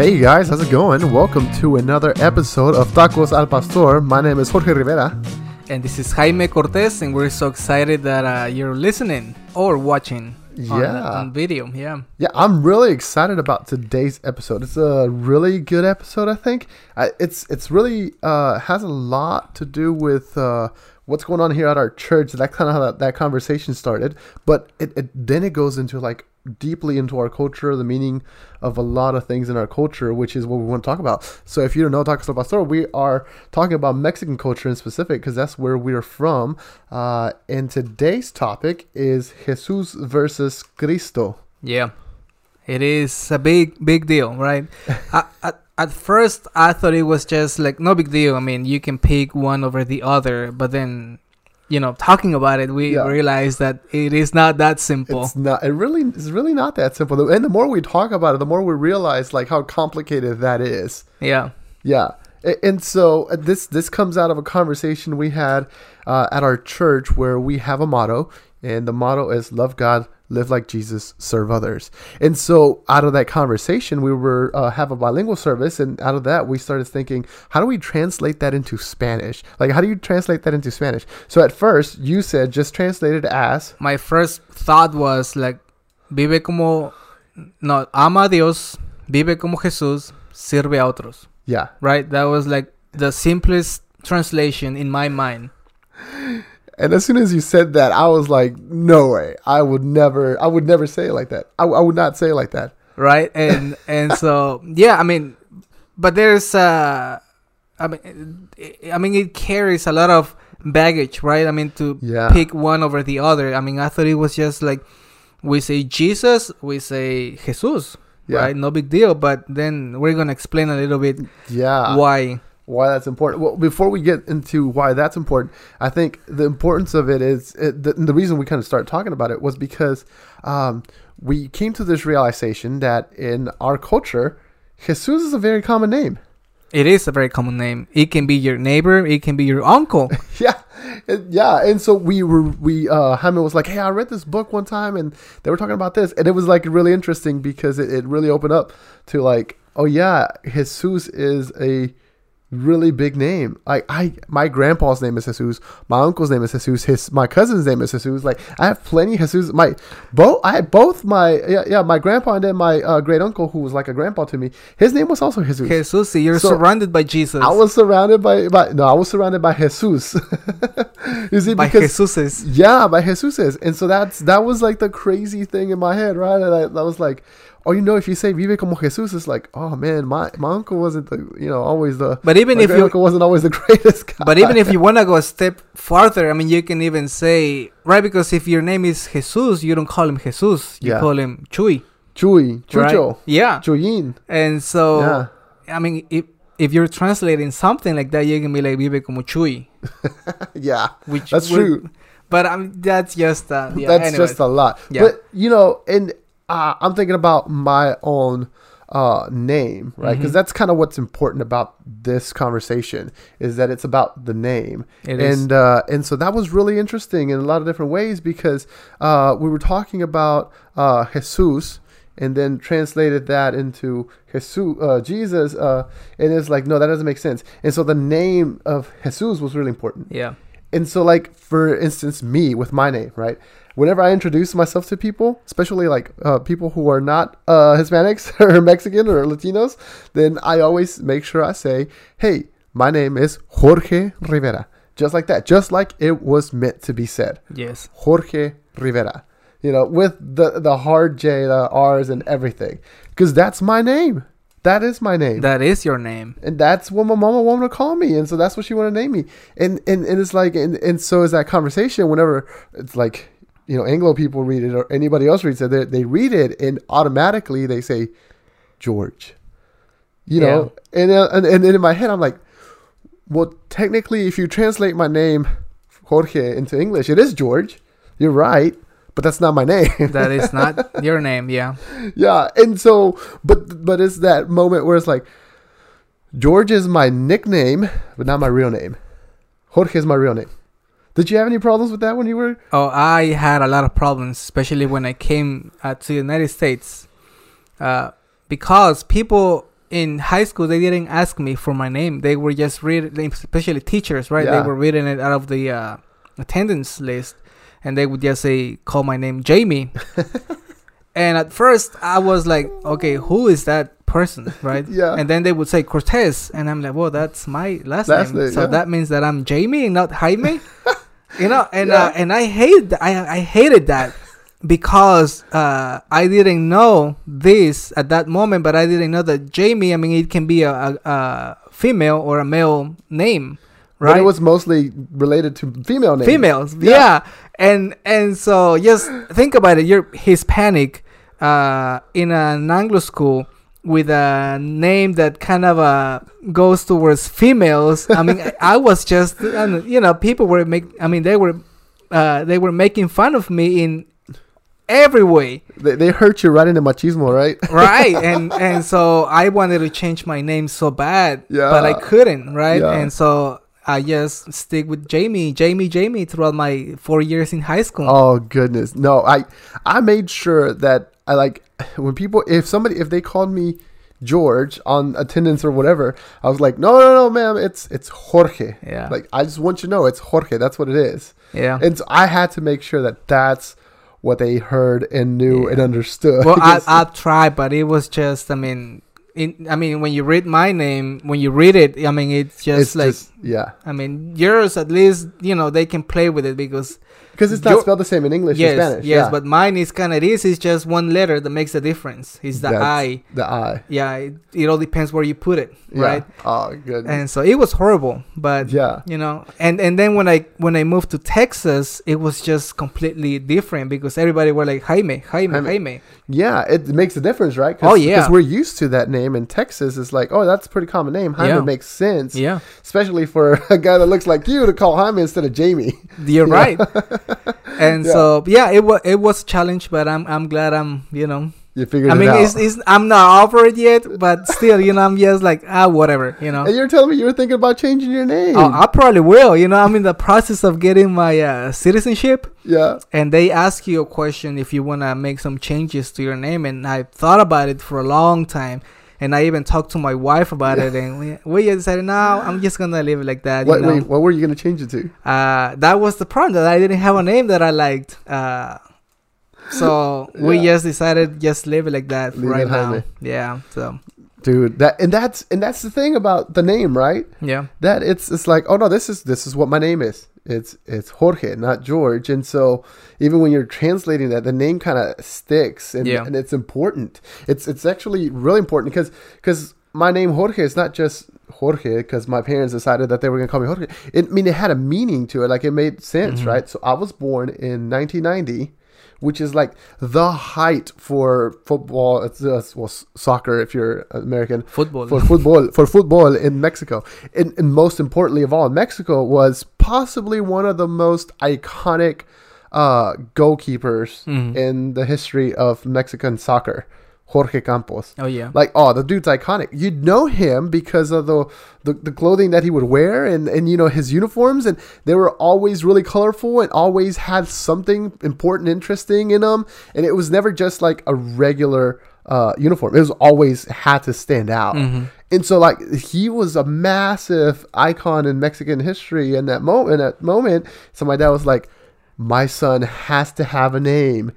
Hey guys, how's it going? Welcome to another episode of Tacos al Pastor. My name is Jorge Rivera. And this is Jaime Cortez, and we're so excited that uh, you're listening or watching Yeah. on video. Yeah. Yeah, I'm really excited about today's episode. It's a really good episode, I think. I, it's it's really uh, has a lot to do with uh, what's going on here at our church. That's kind of how that, that conversation started. But it, it then it goes into like deeply into our culture, the meaning of a lot of things in our culture, which is what we want to talk about. So if you don't know Tacos al Pastor, we are talking about Mexican culture in specific because that's where we're from. Uh, and today's topic is Jesus versus Cristo. Yeah. It is a big, big deal, right? I, at, at first, I thought it was just like no big deal. I mean, you can pick one over the other, but then, you know, talking about it, we Yeah. realized that it is not that simple. It's not. It really it's really not that simple. And the more we talk about it, the more we realize like how complicated that is. yeah. Yeah. And so uh, this this comes out of a conversation we had uh, at our church where we have a motto, and the motto is "Love God, live like Jesus, serve others." And so out of that conversation, we were uh, have a bilingual service, and out of that, we started thinking, how do we translate that into Spanish? Like, how do you translate that into Spanish? So at first, you said just translate it as My first thought was like, vive como, no, ama a Dios, vive como Jesús, sirve a otros. yeah. right? That was like the simplest translation in my mind. And as soon as you said that, I was like, no way. I would never, I would never say it like that. I, I would not say it like that. Right? And and so yeah, I mean but there's uh I mean I mean it carries a lot of baggage, right? I mean to Yeah. pick one over the other. I mean I thought it was just like we say Jesus, we say Jesus, Yeah. right? No big deal, but then we're going to explain a little bit Yeah. why. Why that's important. Well, before we get into why that's important, I think the importance of it is it, the, the reason we kind of started talking about it was because um, we came to this realization that in our culture, Jesus is a very common name. It is a very common name. It can be your neighbor, it can be your uncle. yeah, yeah. And so we were we uh Jaime was like, hey, I read this book one time, and they were talking about this, and it was like really interesting because it, it really opened up to like, oh yeah, Jesus is a really big name. Like I, my grandpa's name is Jesus, my uncle's name is Jesus, his my cousin's name is Jesus. Like I have plenty of Jesus. My both I had both my yeah, yeah my grandpa and then my uh, great uncle who was like a grandpa to me. His name was also Jesus. Jesus, you're So, surrounded by Jesus. I was surrounded by, by no, I was surrounded by Jesus. you see, by because Jesuses. yeah, by Jesuses, and so that's that was like the crazy thing in my head, right? And I, I was like, oh, you know, if you say "Vive como Jesus," it's like, oh man, my my uncle wasn't the, you know, always the. But even if great you uncle wasn't always the greatest guy. but even if you want to go a step farther, I mean, you can even say right because if your name is Jesus, you don't call him Jesus, you Yeah. call him Chuy, Chuy, right? Yeah, Chuyin, and so yeah, I mean, if if you're translating something like that, you can be like "vive como Chuy," yeah, which that's would- true. But I mean, that's just uh, yeah, that's anyways. just a lot. Yeah. But you know, and uh, I'm thinking about my own uh, name, right? Because Mhm. that's kind of what's important about this conversation is that it's about the name, It and uh, and so that was really interesting in a lot of different ways because uh, we were talking about uh, Jesus. And then translated that into Jesus, uh, Jesus, uh, and it's like, no, that doesn't make sense. And so the name of Jesus was really important. yeah, And so, like for instance, me with my name, right? Whenever I introduce myself to people, especially like uh, people who are not uh, Hispanics or Mexican or Latinos, then I always make sure I say, "Hey, my name is Jorge Rivera," just like that, just like it was meant to be said, yes, Jorge Rivera. You know, with the the hard J, the R's, and everything, because that's my name. That is my name that is your name. and that's what my mama wanted to call me and so that's what she wanted to name me and and, and it's like and, and so is that conversation whenever it's like you know anglo people read it or anybody else reads it they, they read it and automatically they say george you know and, uh, and and then in my head i'm like well technically if you translate my name jorge into english it is george you're right but that's not my name. that is not your name. Yeah. yeah, and so, but but it's that moment where it's like, George is my nickname, but not my real name. Jorge is my real name. Did you have any problems with that when you were? Oh, I had a lot of problems, especially when I came uh, to the United States, uh, because people in high school they didn't ask me for my name. They were just reading, especially teachers, right? Yeah. They were reading it out of the uh, attendance list, and they would just say, "Call my name Jamie." and at first, I was like, "Okay, who is that?" Person right Yeah. and then they would say cortez and i'm like well that's my last, Last name name, so yeah. that means that i'm jamie not jaime you know and Yeah. uh, and i hated th- I, I hated that because uh, i didn't know this at that moment but i didn't know that jamie i mean it can be a, a, a female or a male name right But it was mostly related to female names. females Yeah. yeah. and and so just think about it you're hispanic uh in an anglo school with a name that kind of uh goes towards females i mean I, was just you know people were make i mean they were uh they were making fun of me in every way They, they hurt you right into machismo, right? right and and so i wanted to change my name so bad yeah. but i couldn't right Yeah. and so i just stick with jamie jamie jamie throughout my four years in high school Oh goodness, no! I I made sure that I like when people if somebody if they called me George on attendance or whatever, I was like, no, no, no, ma'am, it's it's Jorge. Yeah. Like I just want you to know it's Jorge. That's what it is. yeah And so I had to make sure that that's what they heard and knew and understood. well I, I tried but it was just i mean in, I mean, when you read my name, when you read it, I mean, it's just it's like, just yeah, I mean, yours at least, you know, they can play with it because because it's not Yo- spelled the same in English yes, and Spanish. yes, yeah. but mine is kind of this is just one letter that makes a difference. It's the That's I. the I, Yeah, it, it all depends where you put it, yeah. right? Oh, good. And so it was horrible, but yeah, you know, and and then when I when I moved to Texas, it was just completely different because everybody were like Jaime, Jaime, Jaime. Jaime. yeah. It makes a difference, right? Oh, yeah. because we're used to that name in Texas. It's like, oh, that's a pretty common name. Jaime Yeah. makes sense. Yeah, especially for a guy that looks like you to call Jaime instead of Jamie. you're Yeah. right. and Yeah. so yeah, it was it was a challenge, but I'm I'm glad I'm you know You figured I mean it out. it's, it's I'm not over it yet, but still you know I'm just like ah whatever you know. and you're telling me you were thinking about changing your name. Oh, I probably will. You know, I'm in the process of getting my uh, citizenship, yeah. and they ask you a question if you want to make some changes to your name. And I thought about it for a long time, and I even talked to my wife about it, and we, we just decided, no, I'm just gonna leave it like that. What, you know, wait, what were you going to change it to? uh, that was the problem that I didn't have a name that I liked. Uh, so we just decided just leave it like that Leave right now. Jaime. Yeah. So Dude, that and that's and that's the thing about the name, right? yeah. That it's it's like, oh no, this is this is what my name is. It's it's Jorge, not George. And so even when you're translating that, the name kind of sticks and, Yeah. and it's important. It's it's actually really important because because my name Jorge is not just Jorge because my parents decided that they were gonna call me Jorge. It, I mean, it had a meaning to it. Like it made sense, Mhm. right? So I was born in 1990, which is like the height for football. It's uh, well, soccer if you're American Football. for football for football in Mexico. And, and most importantly of all, Mexico was possibly one of the most iconic uh, goalkeepers Mhm. in the history of Mexican soccer. Jorge Campos. oh yeah. Like, oh, the dude's iconic. You'd know him because of the, the, the clothing that he would wear and, and, you know, his uniforms. And they were always really colorful and always had something important, interesting in them. And it was never just like a regular uh, uniform, it was always had to stand out. Mhm. And so, like, he was a massive icon in Mexican history in that moment. That moment, so my dad was like, "My son has to have a name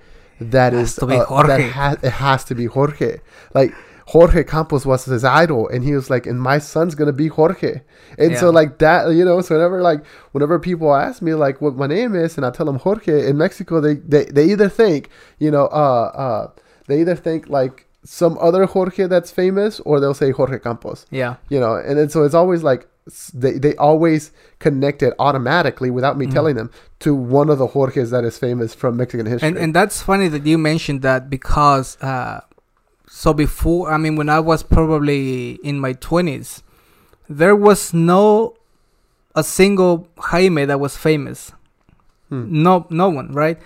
that Has is to be uh, Jorge." that ha- it has to be Jorge." Like Jorge Campos was his idol, and he was like, "And my son's gonna be Jorge." And so, like that, you know. So whenever, like, whenever people ask me like what my name is, and I tell them Jorge in Mexico, they they, they either think, you know, uh, uh, they either think like some other Jorge that's famous, or they'll say Jorge Campos Yeah. you know and then so it's always like they, they always connect it automatically without me Mhm. telling them to one of the Jorges that is famous from Mexican history. And and that's funny that you mentioned that because uh, so before I mean when I was probably in my twenties, there was no a single Jaime that was famous. Hmm. No no one, right?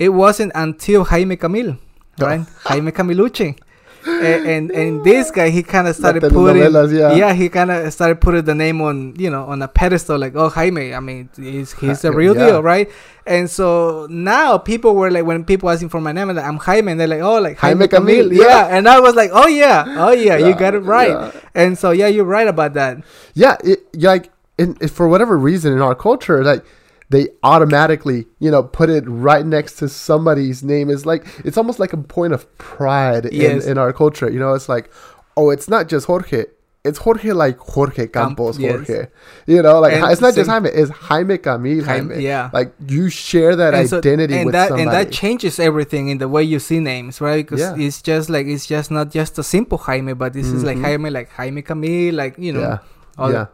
it wasn't until Jaime Camil, right? Jaime Camilucci. and, and and this guy he kind of started putting telenovelas, yeah. he kind of started putting the name on you know on a pedestal like oh Jaime I mean he's he's the real yeah. deal right and so now people were like when people asking for my name I'm like I'm Jaime and they're like oh like Jaime, Jaime Camil, Camil, yeah. yeah. and I was like oh yeah oh yeah, you got it right yeah. and so yeah you're right about that yeah, it, like in, for whatever reason in our culture, like they automatically, you know, put it right next to somebody's name. Is like it's almost like a point of pride Yes. in, in our culture. You know, it's like, oh, it's not just Jorge. It's Jorge like Jorge Campos, yes. Jorge. You know, like And it's not just Jaime. It's Jaime Camil, Jaime, Jaime. yeah. Like you share that and so- identity and with that somebody. and that changes everything in the way you see names right because Yeah. it's just like it's just not just a simple Jaime but this is mm-hmm. like. Jaime like Jaime Camil like you know yeah. yeah.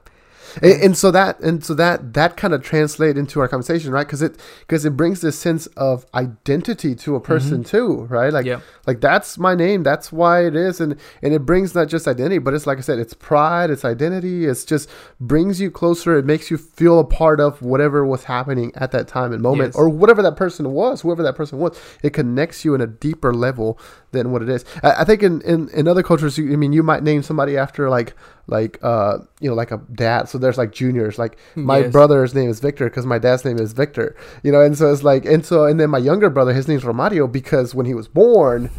And, and so that and so that that kind of translate into our conversation, right? Because it because it brings this sense of identity to a person mm-hmm. too, right? Like Yeah. like that's my name, that's why it is, and and it brings not just identity, but it's like I said, it's pride, it's identity, it's just brings you closer. It makes you feel a part of whatever was happening at that time and moment, Yes. or whatever that person was, whoever that person was. It connects you in a deeper level than what it is. I, I think in, in in other cultures, you, I mean, you might name somebody after like like uh you know like a dad. So there's like juniors. Like my Yes. brother's name is victor because my dad's name is victor you know? And so it's like and so and then my younger brother his name's romario because when he was born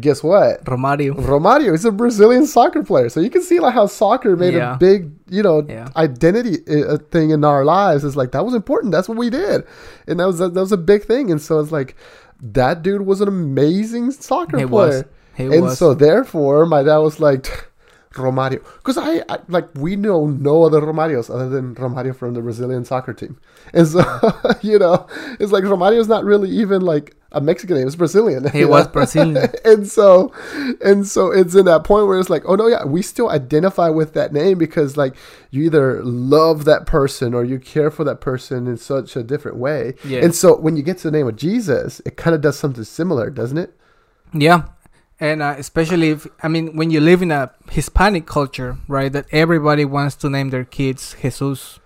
guess what? Romario. Romario. Is a brazilian soccer player. So you can see like how soccer made Yeah. a big you know Yeah. identity uh, thing in our lives. It's like that was important. That's what we did. And that was that was a big thing. And so it's like that dude was an amazing soccer He player. Was. He and was. so therefore my dad was like Romario, because I, I like we know no other Romarios other than Romario from the Brazilian soccer team, and so you know it's like Romario's not really even like a Mexican name; it's Brazilian. He was know? Brazilian. and so and so it's in that point where it's like, oh no, yeah, we still identify with that name because like you either love that person or you care for that person in such a different way. Yeah. And so when you get to the name of Jesus, it kind of does something similar, doesn't it? Yeah. And uh, especially if, I mean, when you live in a Hispanic culture, right, that everybody wants to name their kids Jesus.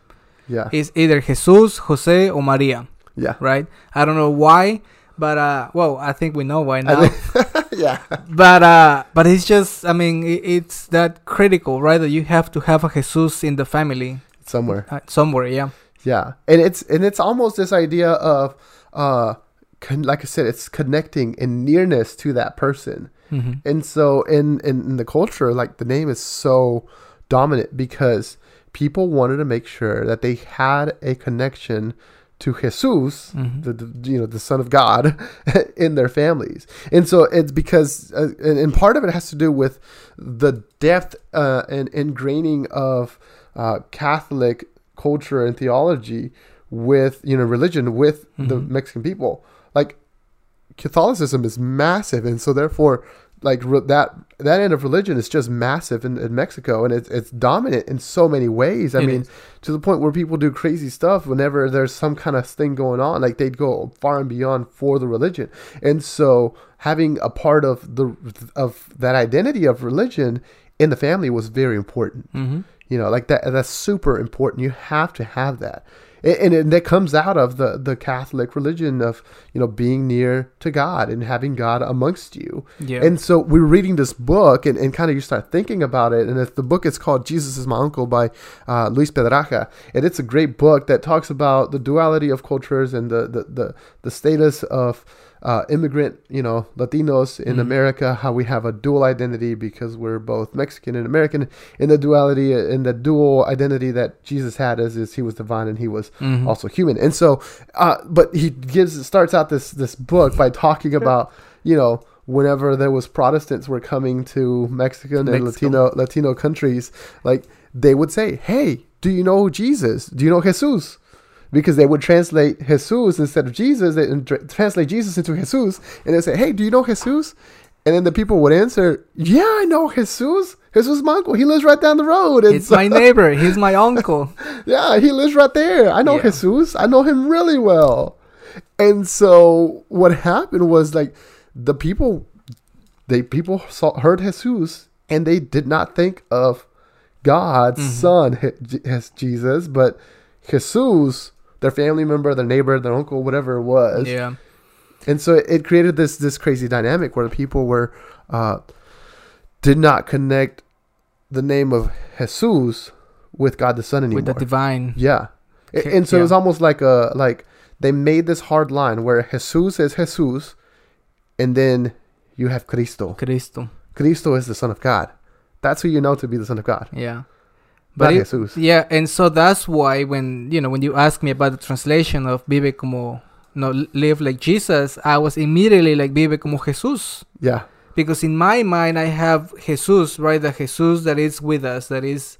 Yeah. It's either Jesus, Jose, or Maria, Yeah. right? I don't know why, but, uh, well, I think we know why now. yeah. but, uh, but it's just, I mean, it, it's that critical, right, that you have to have a Jesus in the family Somewhere. uh, somewhere, yeah. Yeah, and it's and it's almost this idea of, uh, con- like I said, it's connecting and nearness to that person. Hmm And so in, in in the culture, like the name is so dominant because people wanted to make sure that they had a connection to Jesus, Mhm. the, the you know the Son of God, in their families. And so it's because uh, and, and part of it has to do with the depth uh, and ingraining of uh, Catholic culture and theology with you know religion with the Mhm. Mexican people. Like Catholicism is massive, and so therefore, like re- that that end of religion is just massive in, in Mexico, and it's it's dominant in so many ways. I It mean, is. to the point where people do crazy stuff whenever there's some kind of thing going on. Like they'd go far and beyond for the religion, and so having a part of the of that identity of religion in the family was very important. hmm You know, like that that's super important. You have to have that. And, and that comes out of the, the Catholic religion of, you know, being near to God and having God amongst you. Yeah. And so we're reading this book and, and kind of you start thinking about it. And if the book is called Jesus is My Uncle by uh, Luis Pedraja. And it's a great book that talks about the duality of cultures and the, the, the, the status of uh, immigrant, you know, Latinos in Mhm. America, how we have a dual identity because we're both Mexican and American. In the duality, in the dual identity that Jesus had is, is he was divine and he was Mhm. also human. And so, uh, but he gives starts out this this book by talking about you know whenever there was Protestants were coming to Mexican and Latino Latino countries, like they would say, "Hey, do you know Jesus? Do you know Jesus?" Because they would translate Jesus instead of Jesus, they translate Jesus into Jesus, and they say, "Hey, do you know Jesus?" And then the people would answer, "Yeah, I know Jesus. Jesus is my uncle. He lives right down the road." And It's so- my neighbor. He's my uncle. yeah, he lives right there. I know Yeah. Jesus. I know him really well. And so what happened was like the people they people saw heard Jesus and they did not think of God's Mhm. son Je- Jesus, but Jesus, their family member, their neighbor, their uncle, whatever it was, yeah. and so it created this this crazy dynamic where the people were uh, did not connect the name of Jesus with God the Son anymore. with the divine. yeah, Okay, and so it was almost like a like they made this hard line where Jesus is Jesus, and then you have Cristo. Cristo. Cristo is the Son of God. That's who you know to be the Son of God, Yeah. But it, Jesus. yeah, and so that's why when you know when you ask me about the translation of vive como no live like Jesus, I was immediately like vive como Jesús Yeah, because in my mind I have Jesus right, the Jesus that is with us, that is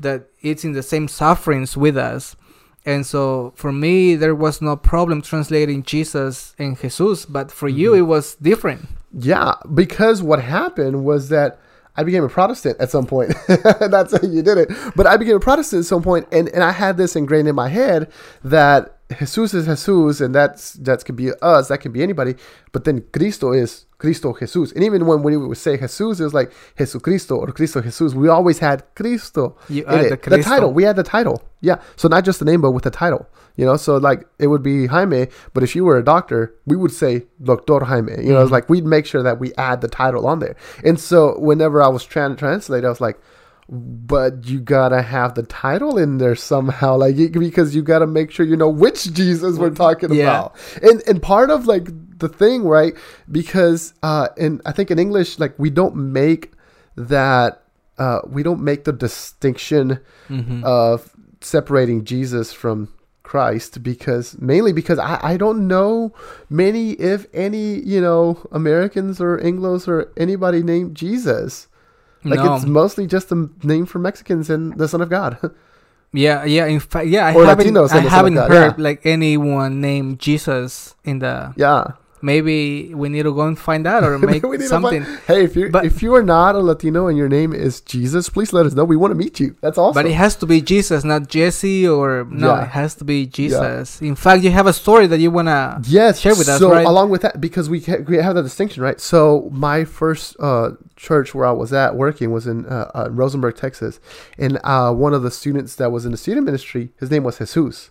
that it's in the same sufferings with us. And so for me there was no problem translating Jesus and Jesus, but for you Mhm. it was different. Yeah, because what happened was that I became a Protestant at some point. That's how you did it. But I became a Protestant at some point, and, and I had this ingrained in my head that Jesus is Jesus, and that's that could be us, that can be anybody. But then Cristo is Cristo Jesus, and even when we would say Jesus, it was like Jesucristo or Cristo Jesus. We always had Cristo You it. the the title. We had the title. Yeah. So not just the name, but with the title. You know, so like it would be Jaime, but if you were a doctor, we would say Doctor Jaime. You know, it's Mhm. like we'd make sure that we add the title on there. And so whenever I was trying to translate, I was like, but you gotta have the title in there somehow, like because you gotta make sure you know which Jesus we're talking Yeah. about. And and part of like the thing, right? Because uh, in I think in English, like we don't make that uh, we don't make the distinction Mm-hmm. of separating Jesus from Christ because mainly because I, I don't know many, if any, you know, Americans or Anglos or anybody named Jesus. Like no. it's mostly just a name for Mexicans and the Son of God. Yeah, yeah. In fact, yeah, I Or haven't, Latinos I haven't heard yeah. like anyone named Jesus in the. yeah. Maybe we need to go and find out or make We need to something. find- Hey, if you if you are not a Latino and your name is Jesus, please let us know. We want to meet you. That's awesome. But it has to be Jesus, not Jesse or no. Yeah. It has to be Jesus. In fact, you have a story that you wanna. Yes, share with us, So right? along with that, because we ca- we have that distinction, right? So my first uh, church where I was at working was in uh, uh, Rosenberg, Texas, and uh, one of the students that was in the student ministry, his name was Jesus.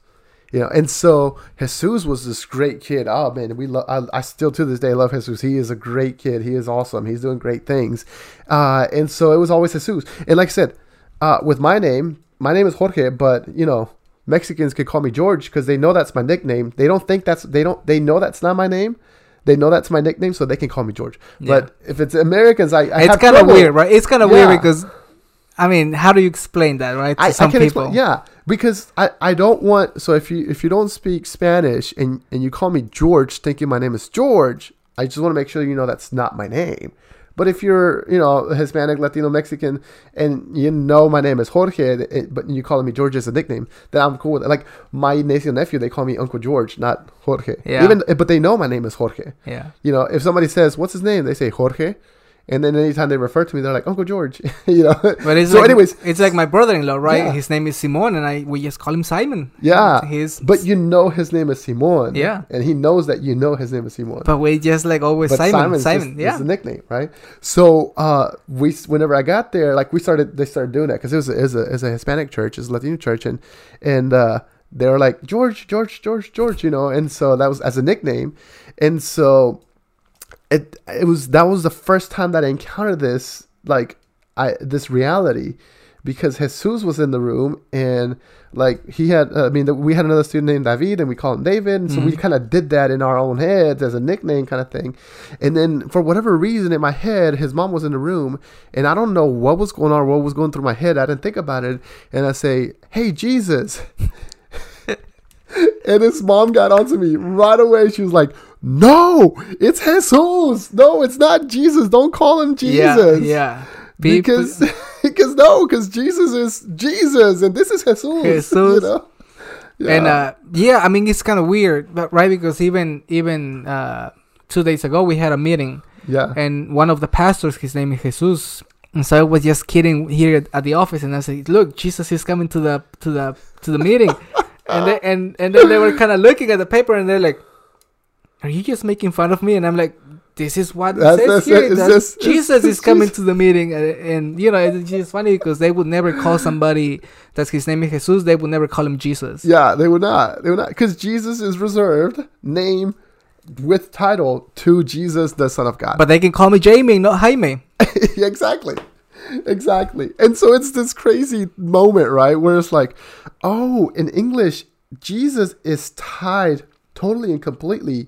You know, and so Jesus was this great kid. Oh man, we love. I, I still to this day love Jesus. He is a great kid. He is awesome. He's doing great things. Uh, and so it was always Jesus. And like I said, uh, with my name, my name is Jorge, but you know, Mexicans could call me George because they know that's my nickname. They don't think that's they don't they know that's not my name. They know that's my nickname, so they can call me George. But if it's Americans, I, I it's kind of weird, right? It's kind of Yeah. weird because, I mean, how do you explain that, right? To I, I some can people. explain, yeah, because I, I don't want so if you if you don't speak Spanish and and you call me George thinking my name is George, I just want to make sure you know that's not my name. But if you're you know Hispanic, Latino, Mexican, and you know my name is Jorge, it, but you call me George as a nickname, then I'm cool with it. Like my niece and nephew, they call me Uncle George, not Jorge. Yeah. Even eh, but they know my name is Jorge. Yeah. You know, if somebody says what's his name, they say Jorge, and then anytime they refer to me, they're like Uncle George. you know. But it's so, like, anyways, it's like my brother-in-law, right? Yeah. His name is Simon, and I we just call him Simon. Yeah, His, But you know his name is Simon. Yeah. And he knows that you know his name is Simon. but we just like always But Simon, Simon's Simon. just- yeah. is the nickname, right? So uh, we, whenever I got there, like we started, they started doing that because it was a, it was a, it was a Hispanic church, it's a Latino church, and and uh, they were like George, George, George, George, you know, and so that was as a nickname, and so it it was that was the first time that I encountered this like I this reality because Jesus was in the room and like he had uh, I mean we had another student named David and we call him David. And so we Mhm. kind of did that in our own heads as a nickname kind of thing. And then for whatever reason in my head his mom was in the room and I don't know what was going on what was going through my head. I didn't think about it. And I say hey Jesus. And his mom got onto me right away. She was like no it's Jesus no it's not Jesus don't call him Jesus Yeah. Yeah. People- because because no because jesus is jesus and this is jesus, you Jesus. know? And uh, yeah, I mean it's kind of weird, but right because even even uh, two days ago we had a meeting, yeah and one of the pastors, his name is Jesus, and so I was just kidding here at, at the office, and I said, "Look, Jesus is coming to the to the to the meeting," and they, and and then they were kind of looking at the paper, and they're like, "Are you just making fun of me?" And I'm like. This is what That's- says that's here. it. It's that just- Jesus is coming to the meeting, and, and you know it's just funny because they would never call somebody that's his name is Jesus. They would never call him Jesus. yeah they would not they would not because jesus is reserved name with title to Jesus, the Son of God. But they can call me Jamie, not Jaime. exactly. Exactly. And so it's this crazy moment, right? Where it's like, oh, in English, Jesus is tied totally and completely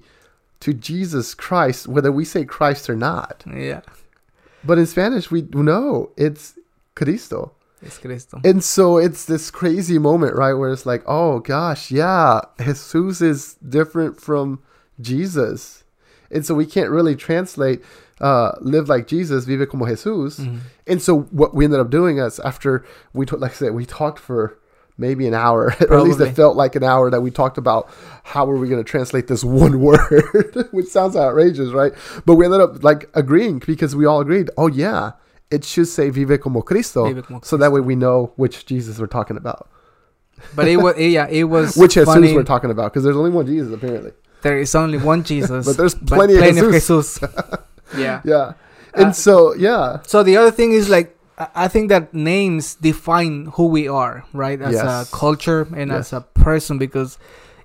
to Jesus Christ, whether we say Christ or not. Yeah, But in Spanish, we know it's Cristo. es Cristo. And so it's this crazy moment, right? Where it's like, oh gosh, yeah, Jesus is different from Jesus. And so we can't really translate uh, live like Jesus, vive como Jesus. Mhm. And so what we ended up doing is after we, t- like I said, we talked for maybe an hour, or at least it felt like an hour that we talked about how are we going to translate this one word, which sounds outrageous, right? But we ended up like agreeing because we all agreed, oh yeah, it should say vive como Cristo. Vive como So that way we know which Jesus we're talking about, But it was yeah, it was which Jesus funny. we're talking about, because there's only one Jesus apparently. there is only one Jesus, But there's plenty of of Jesus. Jesus. yeah. Yeah, and Uh, so yeah, So the other thing is like I think that names define who we are, right? As Yes. a culture and Yes. as a person, because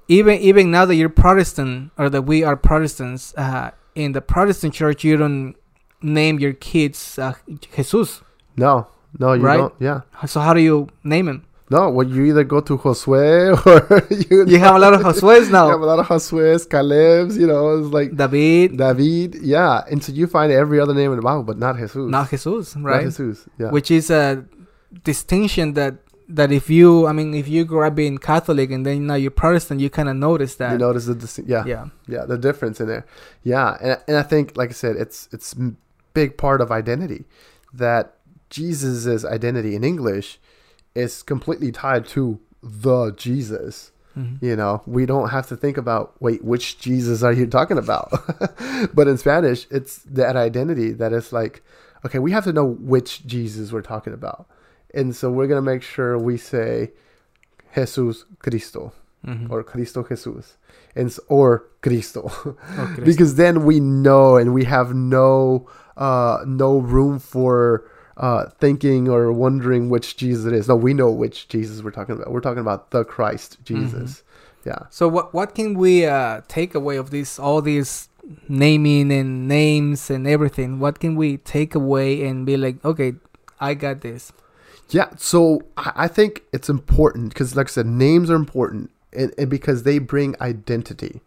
even even now that you're Protestant or that we are Protestants, uh, in the Protestant church, you don't name your kids uh, Jesus. no, no, you Right? don't. Yeah, So how do you name him? No. Well, you either go to Josue or you, You have a lot of Josue's now. You have a lot of Josue's, Caleb's. You know, it's like David, David. Yeah, and so you find every other name in the Bible, but not Jesus. not Jesus, right? Not? Jesus. Yeah. Which is a distinction that that if you, I mean, if you grew up being Catholic and then now you're Protestant, you kind of notice that. you notice the dis- yeah, yeah yeah. the difference in there. Yeah, and and I think like I said, it's it's big part of identity that Jesus's identity in English is completely tied to the Jesus. Mhm. You know, we don't have to think about wait, which Jesus are you talking about? but in Spanish, it's that identity that is like, okay, we have to know which Jesus we're talking about, and so we're gonna make sure we say Jesus Cristo Mhm. or Cristo Jesus, and or Cristo, Okay. because then we know and we have no uh, no room for uh, thinking or wondering which Jesus it is. No, we know which Jesus we're talking about. We're talking about the Christ Jesus. Yeah. So what what can we uh, take away of this all these naming and names and everything? What can we take away and be like, okay, I got this. Yeah, so I I think it's important because, like I said, names are important, and, and because they bring identity.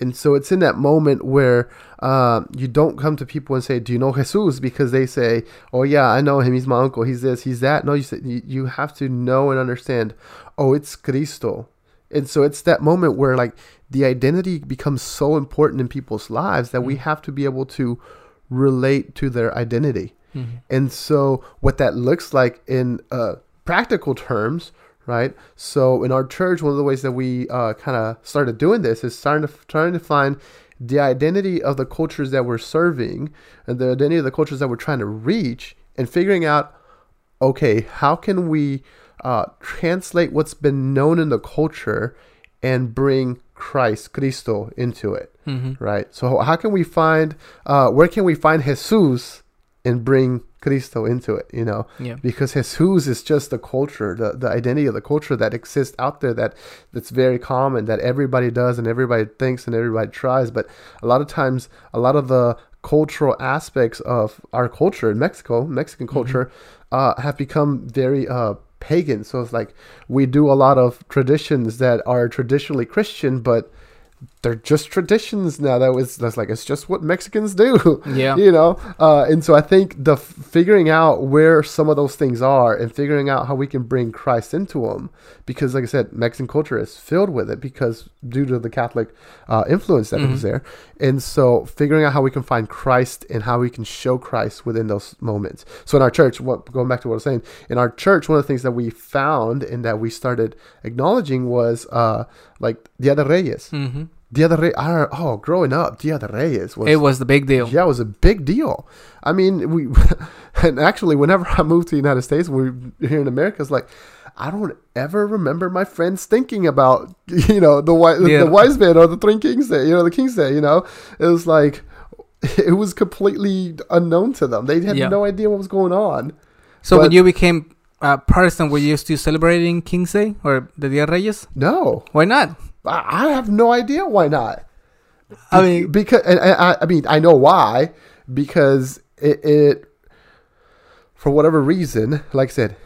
And so it's in that moment where uh, you don't come to people and say, "Do you know Jesus?" Because they say, "Oh yeah, I know him. He's my uncle. He's this. He's that." No, you say, you, have to know and understand. Oh, it's Cristo. And so it's that moment where like the identity becomes so important in people's lives that we Mhm. have to be able to relate to their identity. And so, what that looks like in uh, practical terms, right? So, in our church, one of the ways that we uh, kind of started doing this is starting to trying to find the identity of the cultures that we're serving and the identity of the cultures that we're trying to reach, and figuring out, okay, how can we uh, translate what's been known in the culture and bring Christ, Cristo, into it Mm-hmm. right? So how can we find uh, where can we find Jesus and bring Cristo into it? You know, Yeah. because Jesus is just the culture, the, the identity of the culture that exists out there that that's very common that everybody does and everybody thinks and everybody tries. But a lot of times, a lot of the cultural aspects of our culture in Mexico, Mexican culture, uh, have become very uh, pagan. So it's like we do a lot of traditions that are traditionally Christian, but they're just traditions now. That was that's like it's just what Mexicans do. Yeah. you know. Uh, and so I think the figuring out where some of those things are and figuring out how we can bring Christ into them, because like I said, Mexican culture is filled with it because due to the Catholic uh, influence that was Mhm. there. And so figuring out how we can find Christ and how we can show Christ within those moments. So in our church, what going back to what I was saying, in our church, one of the things that we found and that we started acknowledging was uh, like Dia de Reyes. Mm-hmm. Dia de Reyes. Oh, growing up, Dia de Reyes was It was the big deal. yeah, it was a big deal. I mean, we and actually, whenever I moved to the United States, we here in America, it's like I don't ever remember my friends thinking about you know the wise Yeah. the wise man or the three kings day, you know the king's day. You know, it was like it was completely unknown to them. They had Yeah. no idea what was going on. So when you became uh, Protestant, were you still celebrating King's Day or the Dia Reyes? No, Why not? I I have no idea why not. I mean, because and I, I mean I know why because it, it for whatever reason like I said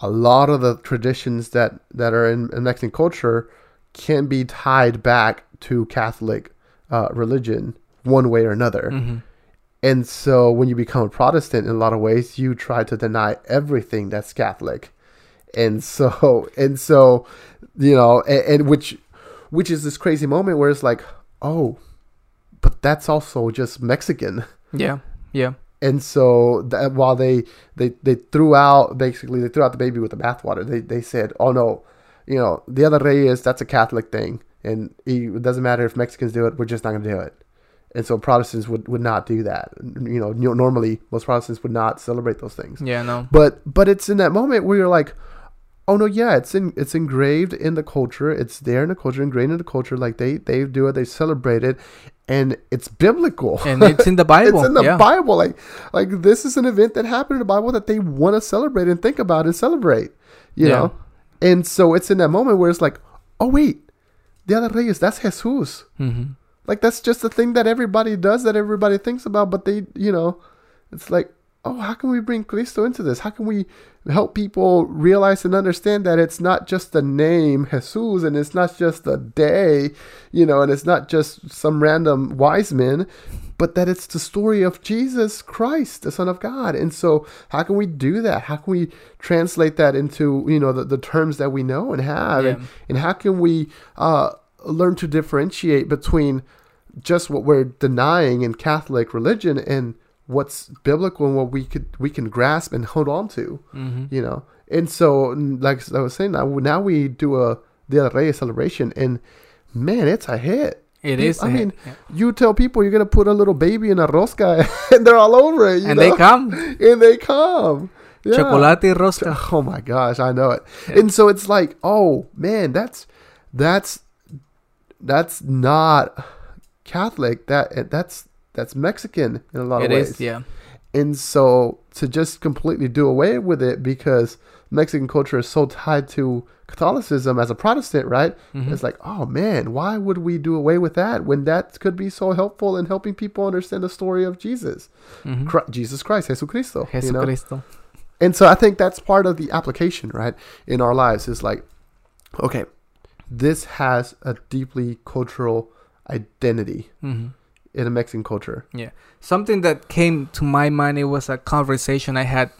a lot of the traditions that that are in, in Mexican culture can be tied back to Catholic uh, religion one way or another mhm. and so when you become a Protestant in a lot of ways you try to deny everything that's Catholic and so and so you know and, and which which is this crazy moment where it's like oh but that's also just Mexican. Yeah, yeah, and so that while they they they threw out basically they threw out the baby with the bathwater they they said oh no you know the other reyes that's a catholic thing and it doesn't matter if mexicans do it we're just not going to do it. And so protestants would would not do that. You know normally most protestants would not celebrate those things. Yeah. No, but but it's in that moment where you're like oh no yeah it's in it's engraved in the culture it's there in the culture ingrained in the culture like they they do it they celebrate it and it's biblical and it's in the Bible. it's in the yeah. Bible. Like, like this is an event that happened in the Bible that they want to celebrate and think about and celebrate. You Yeah. know, and so it's in that moment where it's like, oh wait, the other Reyes, that's Jesus. Mhm. Like that's just the thing that everybody does, that everybody thinks about. But they, you know, it's like, oh, how can we bring Cristo into this? How can we help people realize and understand that it's not just the name Jesus and it's not just a day, you know, and it's not just some random wise men, but that it's the story of Jesus Christ, the Son of God. And so, how can we do that? How can we translate that into, you know, the, the terms that we know and have? And, and how can we uh, learn to differentiate between just what we're denying in Catholic religion and what's biblical and what we could we can grasp and hold on to, Mhm. you know. And so, like I was saying, now now we do a Dia de Reyes celebration, and man, it's a hit. It You- is. I mean, yeah. You tell people you're gonna put a little baby in a rosca, and they're all over it. And know? they come. and they come. Yeah. Chocolate rosca. Oh my gosh, I know it. Yeah. And so it's like, oh man, that's that's that's not Catholic. That that's that's Mexican in a lot It of ways. is. Yeah. And so to just completely do away with it because Mexican culture is so tied to Catholicism as a Protestant, right? Mhm. It's like, oh man, why would we do away with that when that could be so helpful in helping people understand the story of Jesus, Mhm. Chri- Jesus Christ, Jesucristo. you know? Jesucristo. And so I think that's part of the application, right, in our lives is like, okay, this has a deeply cultural identity Mhm. In a Mexican culture. Yeah. Something that came to my mind. It was a conversation I had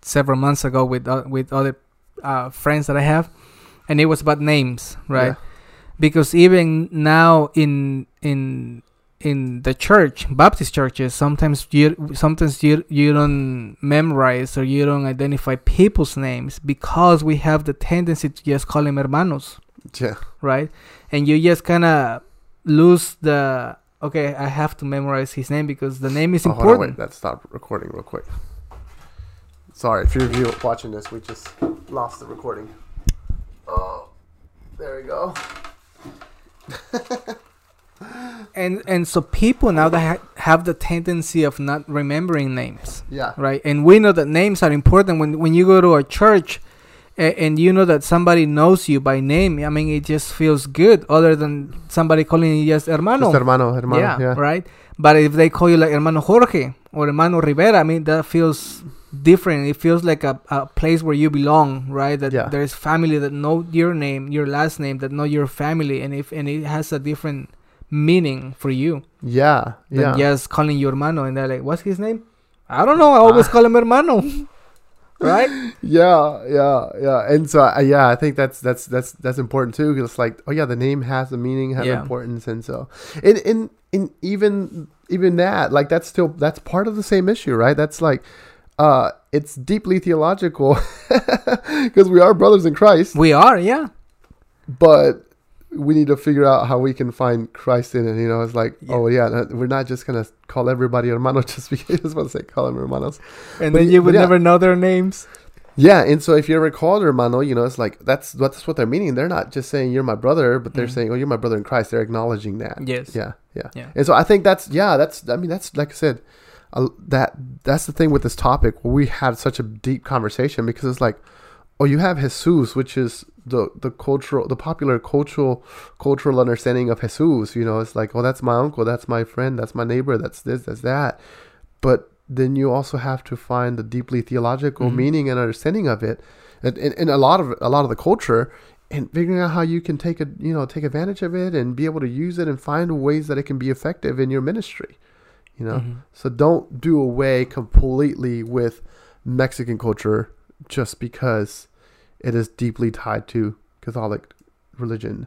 several months ago with uh, with other uh, friends that I have, and it was about names, right? Because even now in in in the church, Baptist churches, sometimes you sometimes you you don't memorize or you don't identify people's names because we have the tendency to just call them hermanos. Yeah. right? And you just kind of lose the okay. I have to memorize his name because the name is Oh, hold on, wait. Let's stop recording real quick. Sorry, if you're watching this, we just lost the recording. Oh, there we go. And and so people now that ha- have the tendency of not remembering names, Yeah. right? And we know that names are important when when you go to a church. A- And you know that somebody knows you by name. I mean, it just feels good, other than somebody calling you just hermano. Just hermano, hermano. yeah, Yeah. right. But if they call you like hermano Jorge or hermano Rivera, I mean that feels different. It feels like a, a place where you belong, right? That Yeah. there's family that know your name, your last name, that know your family, and if and it has a different meaning for you Yeah. than Yeah. just calling you hermano. And they're like, "What's his name?" I don't know. I always Ah. call him hermano, right? yeah, yeah, yeah. And so, uh, yeah, I think that's that's that's that's important too. Because it's like, oh yeah, the name has a meaning, has Yeah. importance, and so, and and and even even that, like that's still that's part of the same issue, right? That's like, uh, it's deeply theological because we are brothers in Christ, we are, yeah, but we need to figure out how we can find Christ in it. You know, it's like, Yeah. oh yeah, we're not just gonna call everybody hermano just because I was about to say call them hermanos. and But then you would yeah. never know their names. Yeah, and so if you ever call hermano, you know, it's like that's that's what they're meaning. They're not just saying you're my brother, but they're Mhm. saying, "Oh, you're my brother in Christ." They're acknowledging that. Yes. Yeah, yeah, Yeah. And so I think that's yeah, that's I mean that's like I said, uh, that that's the thing with this topic. We had such a deep conversation because it's like, oh, you have Jesus, which is the the cultural, the popular cultural cultural understanding of Jesus. You know, it's like, oh, that's my uncle, that's my friend, that's my neighbor, that's this, that's that. But then you also have to find the deeply theological Mhm. meaning and understanding of it, and, and, and a lot of a lot of the culture, and figuring out how you can take a you know take advantage of it and be able to use it and find ways that it can be effective in your ministry. You know, Mhm. so don't do away completely with Mexican culture just because it is deeply tied to Catholic religion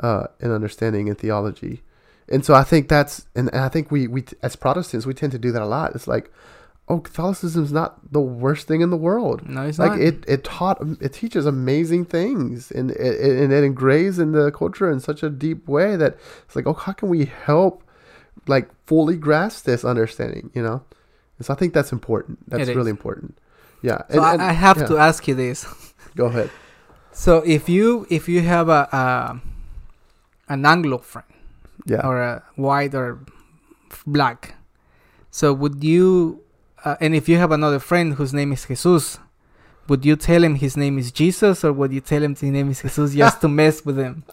uh, and understanding and theology. And so I think that's, and, and I think we, we, as Protestants, we tend to do that a lot. It's like, oh, Catholicism is not the worst thing in the world. No, it's like not. it, it taught, it teaches amazing things, and it, and it engraves in the culture in such a deep way that it's like, oh, how can we help, like, fully grasp this understanding? You know, and so I think that's important. That's It is. really important. Yeah. so I, I have yeah. to ask you this. Go ahead. So if you if you have a, a an Anglo friend Yeah. or a white or black, so would you? Uh, and if you have another friend whose name is Jesus, would you tell him his name is Jesus, or would you tell him his name is Jesus just to mess with him?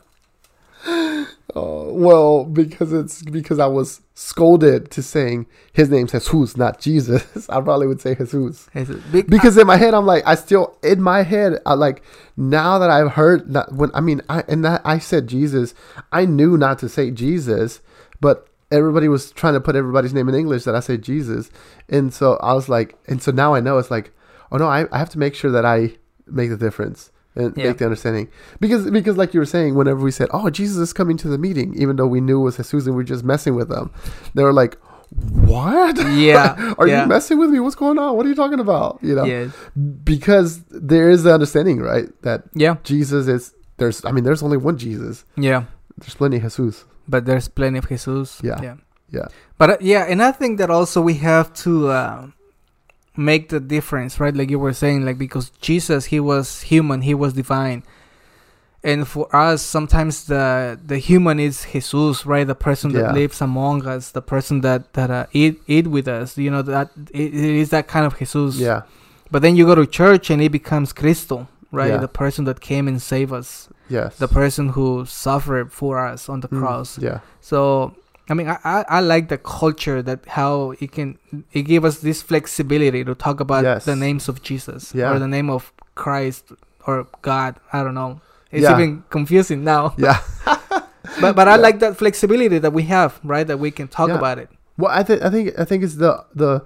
Oh, well, because it's because I was scolded to saying his name's Jesus, not Jesus. I probably would say Jesus. Jesus. Because in my head, I'm like, I still in my head, I like now that I've heard that when I mean, I and that I said Jesus, I knew not to say Jesus, but everybody was trying to put everybody's name in English that I say Jesus, and so I was like, and so now I know it's like, oh no, I, I have to make sure that I make the difference and Yeah. make the understanding because because like you were saying, whenever we said, oh Jesus is coming to the meeting, even though we knew it was Jesus and we were just messing with them, they were like, what? yeah. Are yeah. you messing with me? What's going on? What are you talking about? You know, Yes. because there is the understanding, right, that Yeah. Jesus is there's. I mean, there's only one Jesus. Yeah. There's plenty of Jesus. But there's plenty of Jesus. Yeah. Yeah. Yeah. But uh, yeah, and I think that also we have to uh, make the difference, right? Like you were saying, like because Jesus, he was human, he was divine, and for us, sometimes the the human is Jesus, right? The person that Yeah. lives among us, the person that that uh, eat eat with us. You know that it, it is that kind of Jesus. Yeah. But then you go to church and it becomes Cristo, right? Yeah. The person that came and saved us, Yes. the person who suffered for us on the Mm, cross. Yeah. So I mean, I, I, I like the culture that how it can it give us this flexibility to talk about Yes. the names of Jesus Yeah. or the name of Christ or God. I don't know. It's Yeah. even confusing now. Yeah. But but I Yeah. like that flexibility that we have, right? That we can talk about it. Well, I think I think I think it's the the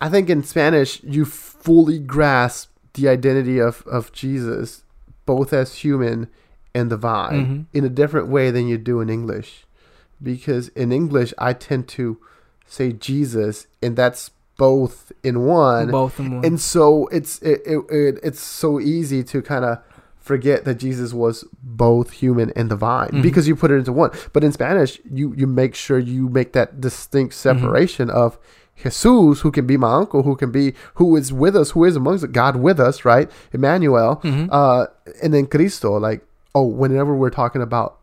I think in Spanish you fully grasp the identity of of Jesus both as human and divine Mhm. in a different way than you do in English. Because in English I tend to say Jesus and that's both in one. Both in one. And so it's it, it, it it's so easy to kind of forget that Jesus was both human and divine Mhm. because you put it into one. But in Spanish, you you make sure you make that distinct Mm-hmm. separation of Jesus, who can be my uncle, who can be who is with us, who is amongst us, God with us, right? Emmanuel, Mhm. uh, and then Cristo. Like, oh, whenever we're talking about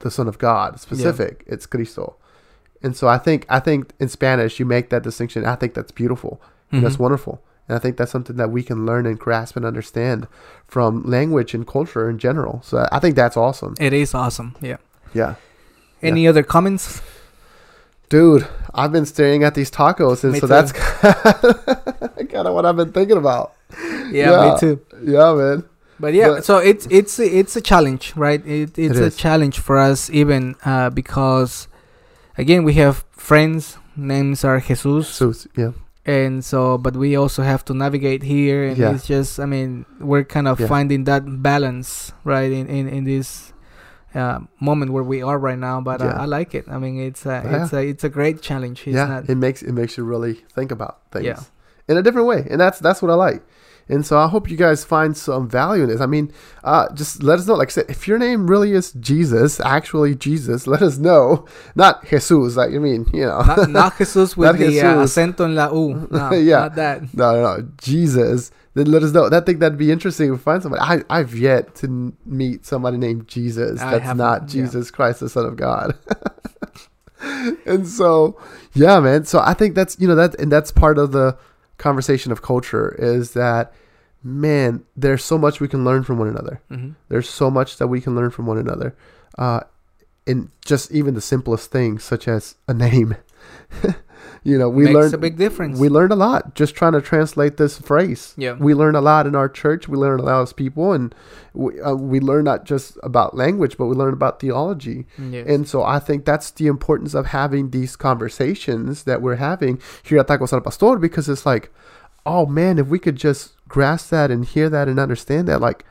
the Son of God, specific, it's Cristo. And so I think I think in Spanish you make that distinction. I think that's beautiful. And that's wonderful. And I think that's something that we can learn and grasp and understand from language and culture in general. So I think that's awesome. It is awesome. Yeah. Yeah. Any other comments? Dude, I've been staring at these tacos, and Me so too. that's kind of what I've been thinking about. Yeah, Yeah. me too. Yeah, man. But yeah, But- so it's it's it's a challenge, right? It, it's a challenge for us even uh, because again we have friends names are Jesus So yeah, and so but we also have to navigate here and Yeah. it's just I mean we're kind of Yeah. finding that balance right in in, in this uh, moment where we are right now but Yeah. uh, I like it. I mean it's a, it's a it's a great challenge. It's yeah. it makes it makes you really think about things in a different way, and that's that's what I like. And so I hope you guys find some value in this. I mean, uh, just let us know. Like I said, if your name really is Jesus, actually Jesus, let us know. Not Jesus. Like I mean, you know, not, not Jesus with Not the Uh, Jesus. acento en la U. No, Yeah. not that. No, no, no. Jesus. Then let us know. I think that'd be interesting if we find somebody. I, I've yet to meet somebody named Jesus. I That's not yeah. Jesus Christ, the Son of God. and so, yeah, man. So I think that's you know that and that's part of the conversation of culture is that man, there's so much we can learn from one another. hmm There's so much that we can learn from one another. Uh, in just even the simplest things, such as a name. you know, we Makes learned a big difference. we learned a lot just trying to translate this phrase. Yeah. We learn a lot in our church. We learn a lot as people, and we, uh, we learn not just about language, but we learn about theology. yes. And so I think that's the importance of having these conversations that we're having here at Tacos al Pastor because it's like, oh man, if we could just grasp that and hear that and understand that, like,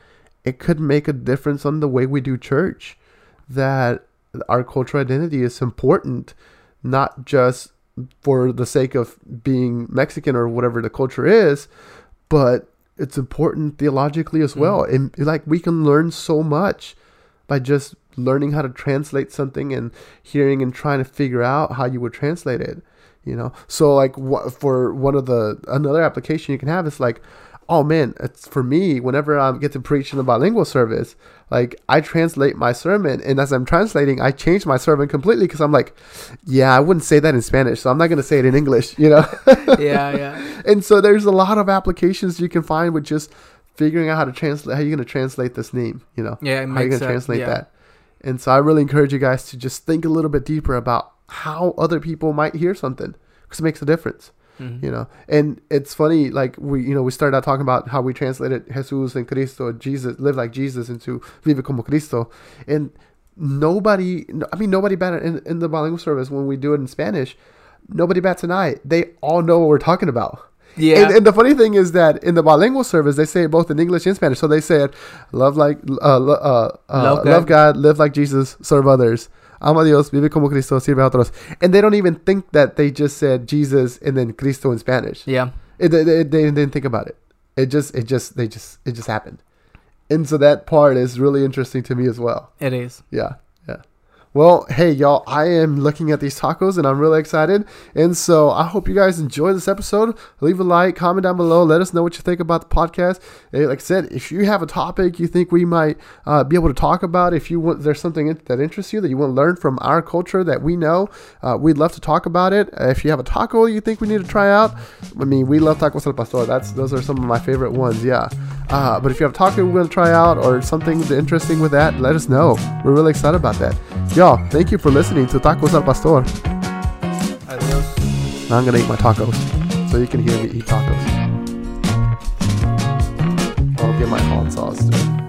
it could make a difference on the way we do church. That our cultural identity is important, not just for the sake of being Mexican or whatever the culture is, but it's important theologically as mm. well. And like we can learn so much by just learning how to translate something and hearing and trying to figure out how you would translate it. You know, so like wha- for one of the another application you can have is like, oh man, it's for me. Whenever I get to preach in a bilingual service, like I translate my sermon, and as I'm translating, I change my sermon completely because I'm like, yeah, I wouldn't say that in Spanish, so I'm not gonna say it in English. You know, yeah, yeah. and so there's a lot of applications you can find with just figuring out how to translate how you're going to translate this name you know Yeah, it how you're going to translate yeah. that and so i really encourage you guys to just think a little bit deeper about how other people might hear something because it makes a difference Mhm. you know and it's funny like we you know we started out talking about how we translated jesus and cristo jesus live like jesus into vive como cristo and nobody i mean nobody batted in, in the bilingual service when we do it in spanish nobody bats an eye they all know what we're talking about Yeah. and, and the funny thing is that in the bilingual service, they say it both in English and Spanish. So they said, "Love like uh, uh, uh, Love love, God. God. live like Jesus, serve others, ama a Dios, vive como Cristo, sirve a otros." And they don't even think that they just said Jesus and then Cristo in Spanish. yeah. It, they, they, they didn't think about it. It just, it just, they just, it just happened. And so that part is really interesting to me as well. It is. Yeah, yeah. Well, hey, y'all, I am looking at these tacos and I'm really excited. And so I hope you guys enjoy this episode. Leave a like, comment down below. Let us know what you think about the podcast. Like I said, if you have a topic you think we might uh, be able to talk about, if you want, there's something that interests you that you want to learn from our culture that we know, uh, we'd love to talk about it. Uh, if you have a taco you think we need to try out, I mean, we love tacos al pastor. That's those are some of my favorite ones. Yeah. Uh, but if you have a taco we want to try out or something interesting with that, let us know. We're really excited about that. Y'all, thank you for listening to Tacos al Pastor. Adios. Now I'm gonna eat my tacos so you can hear me eat tacos. I'll get my hot sauce too.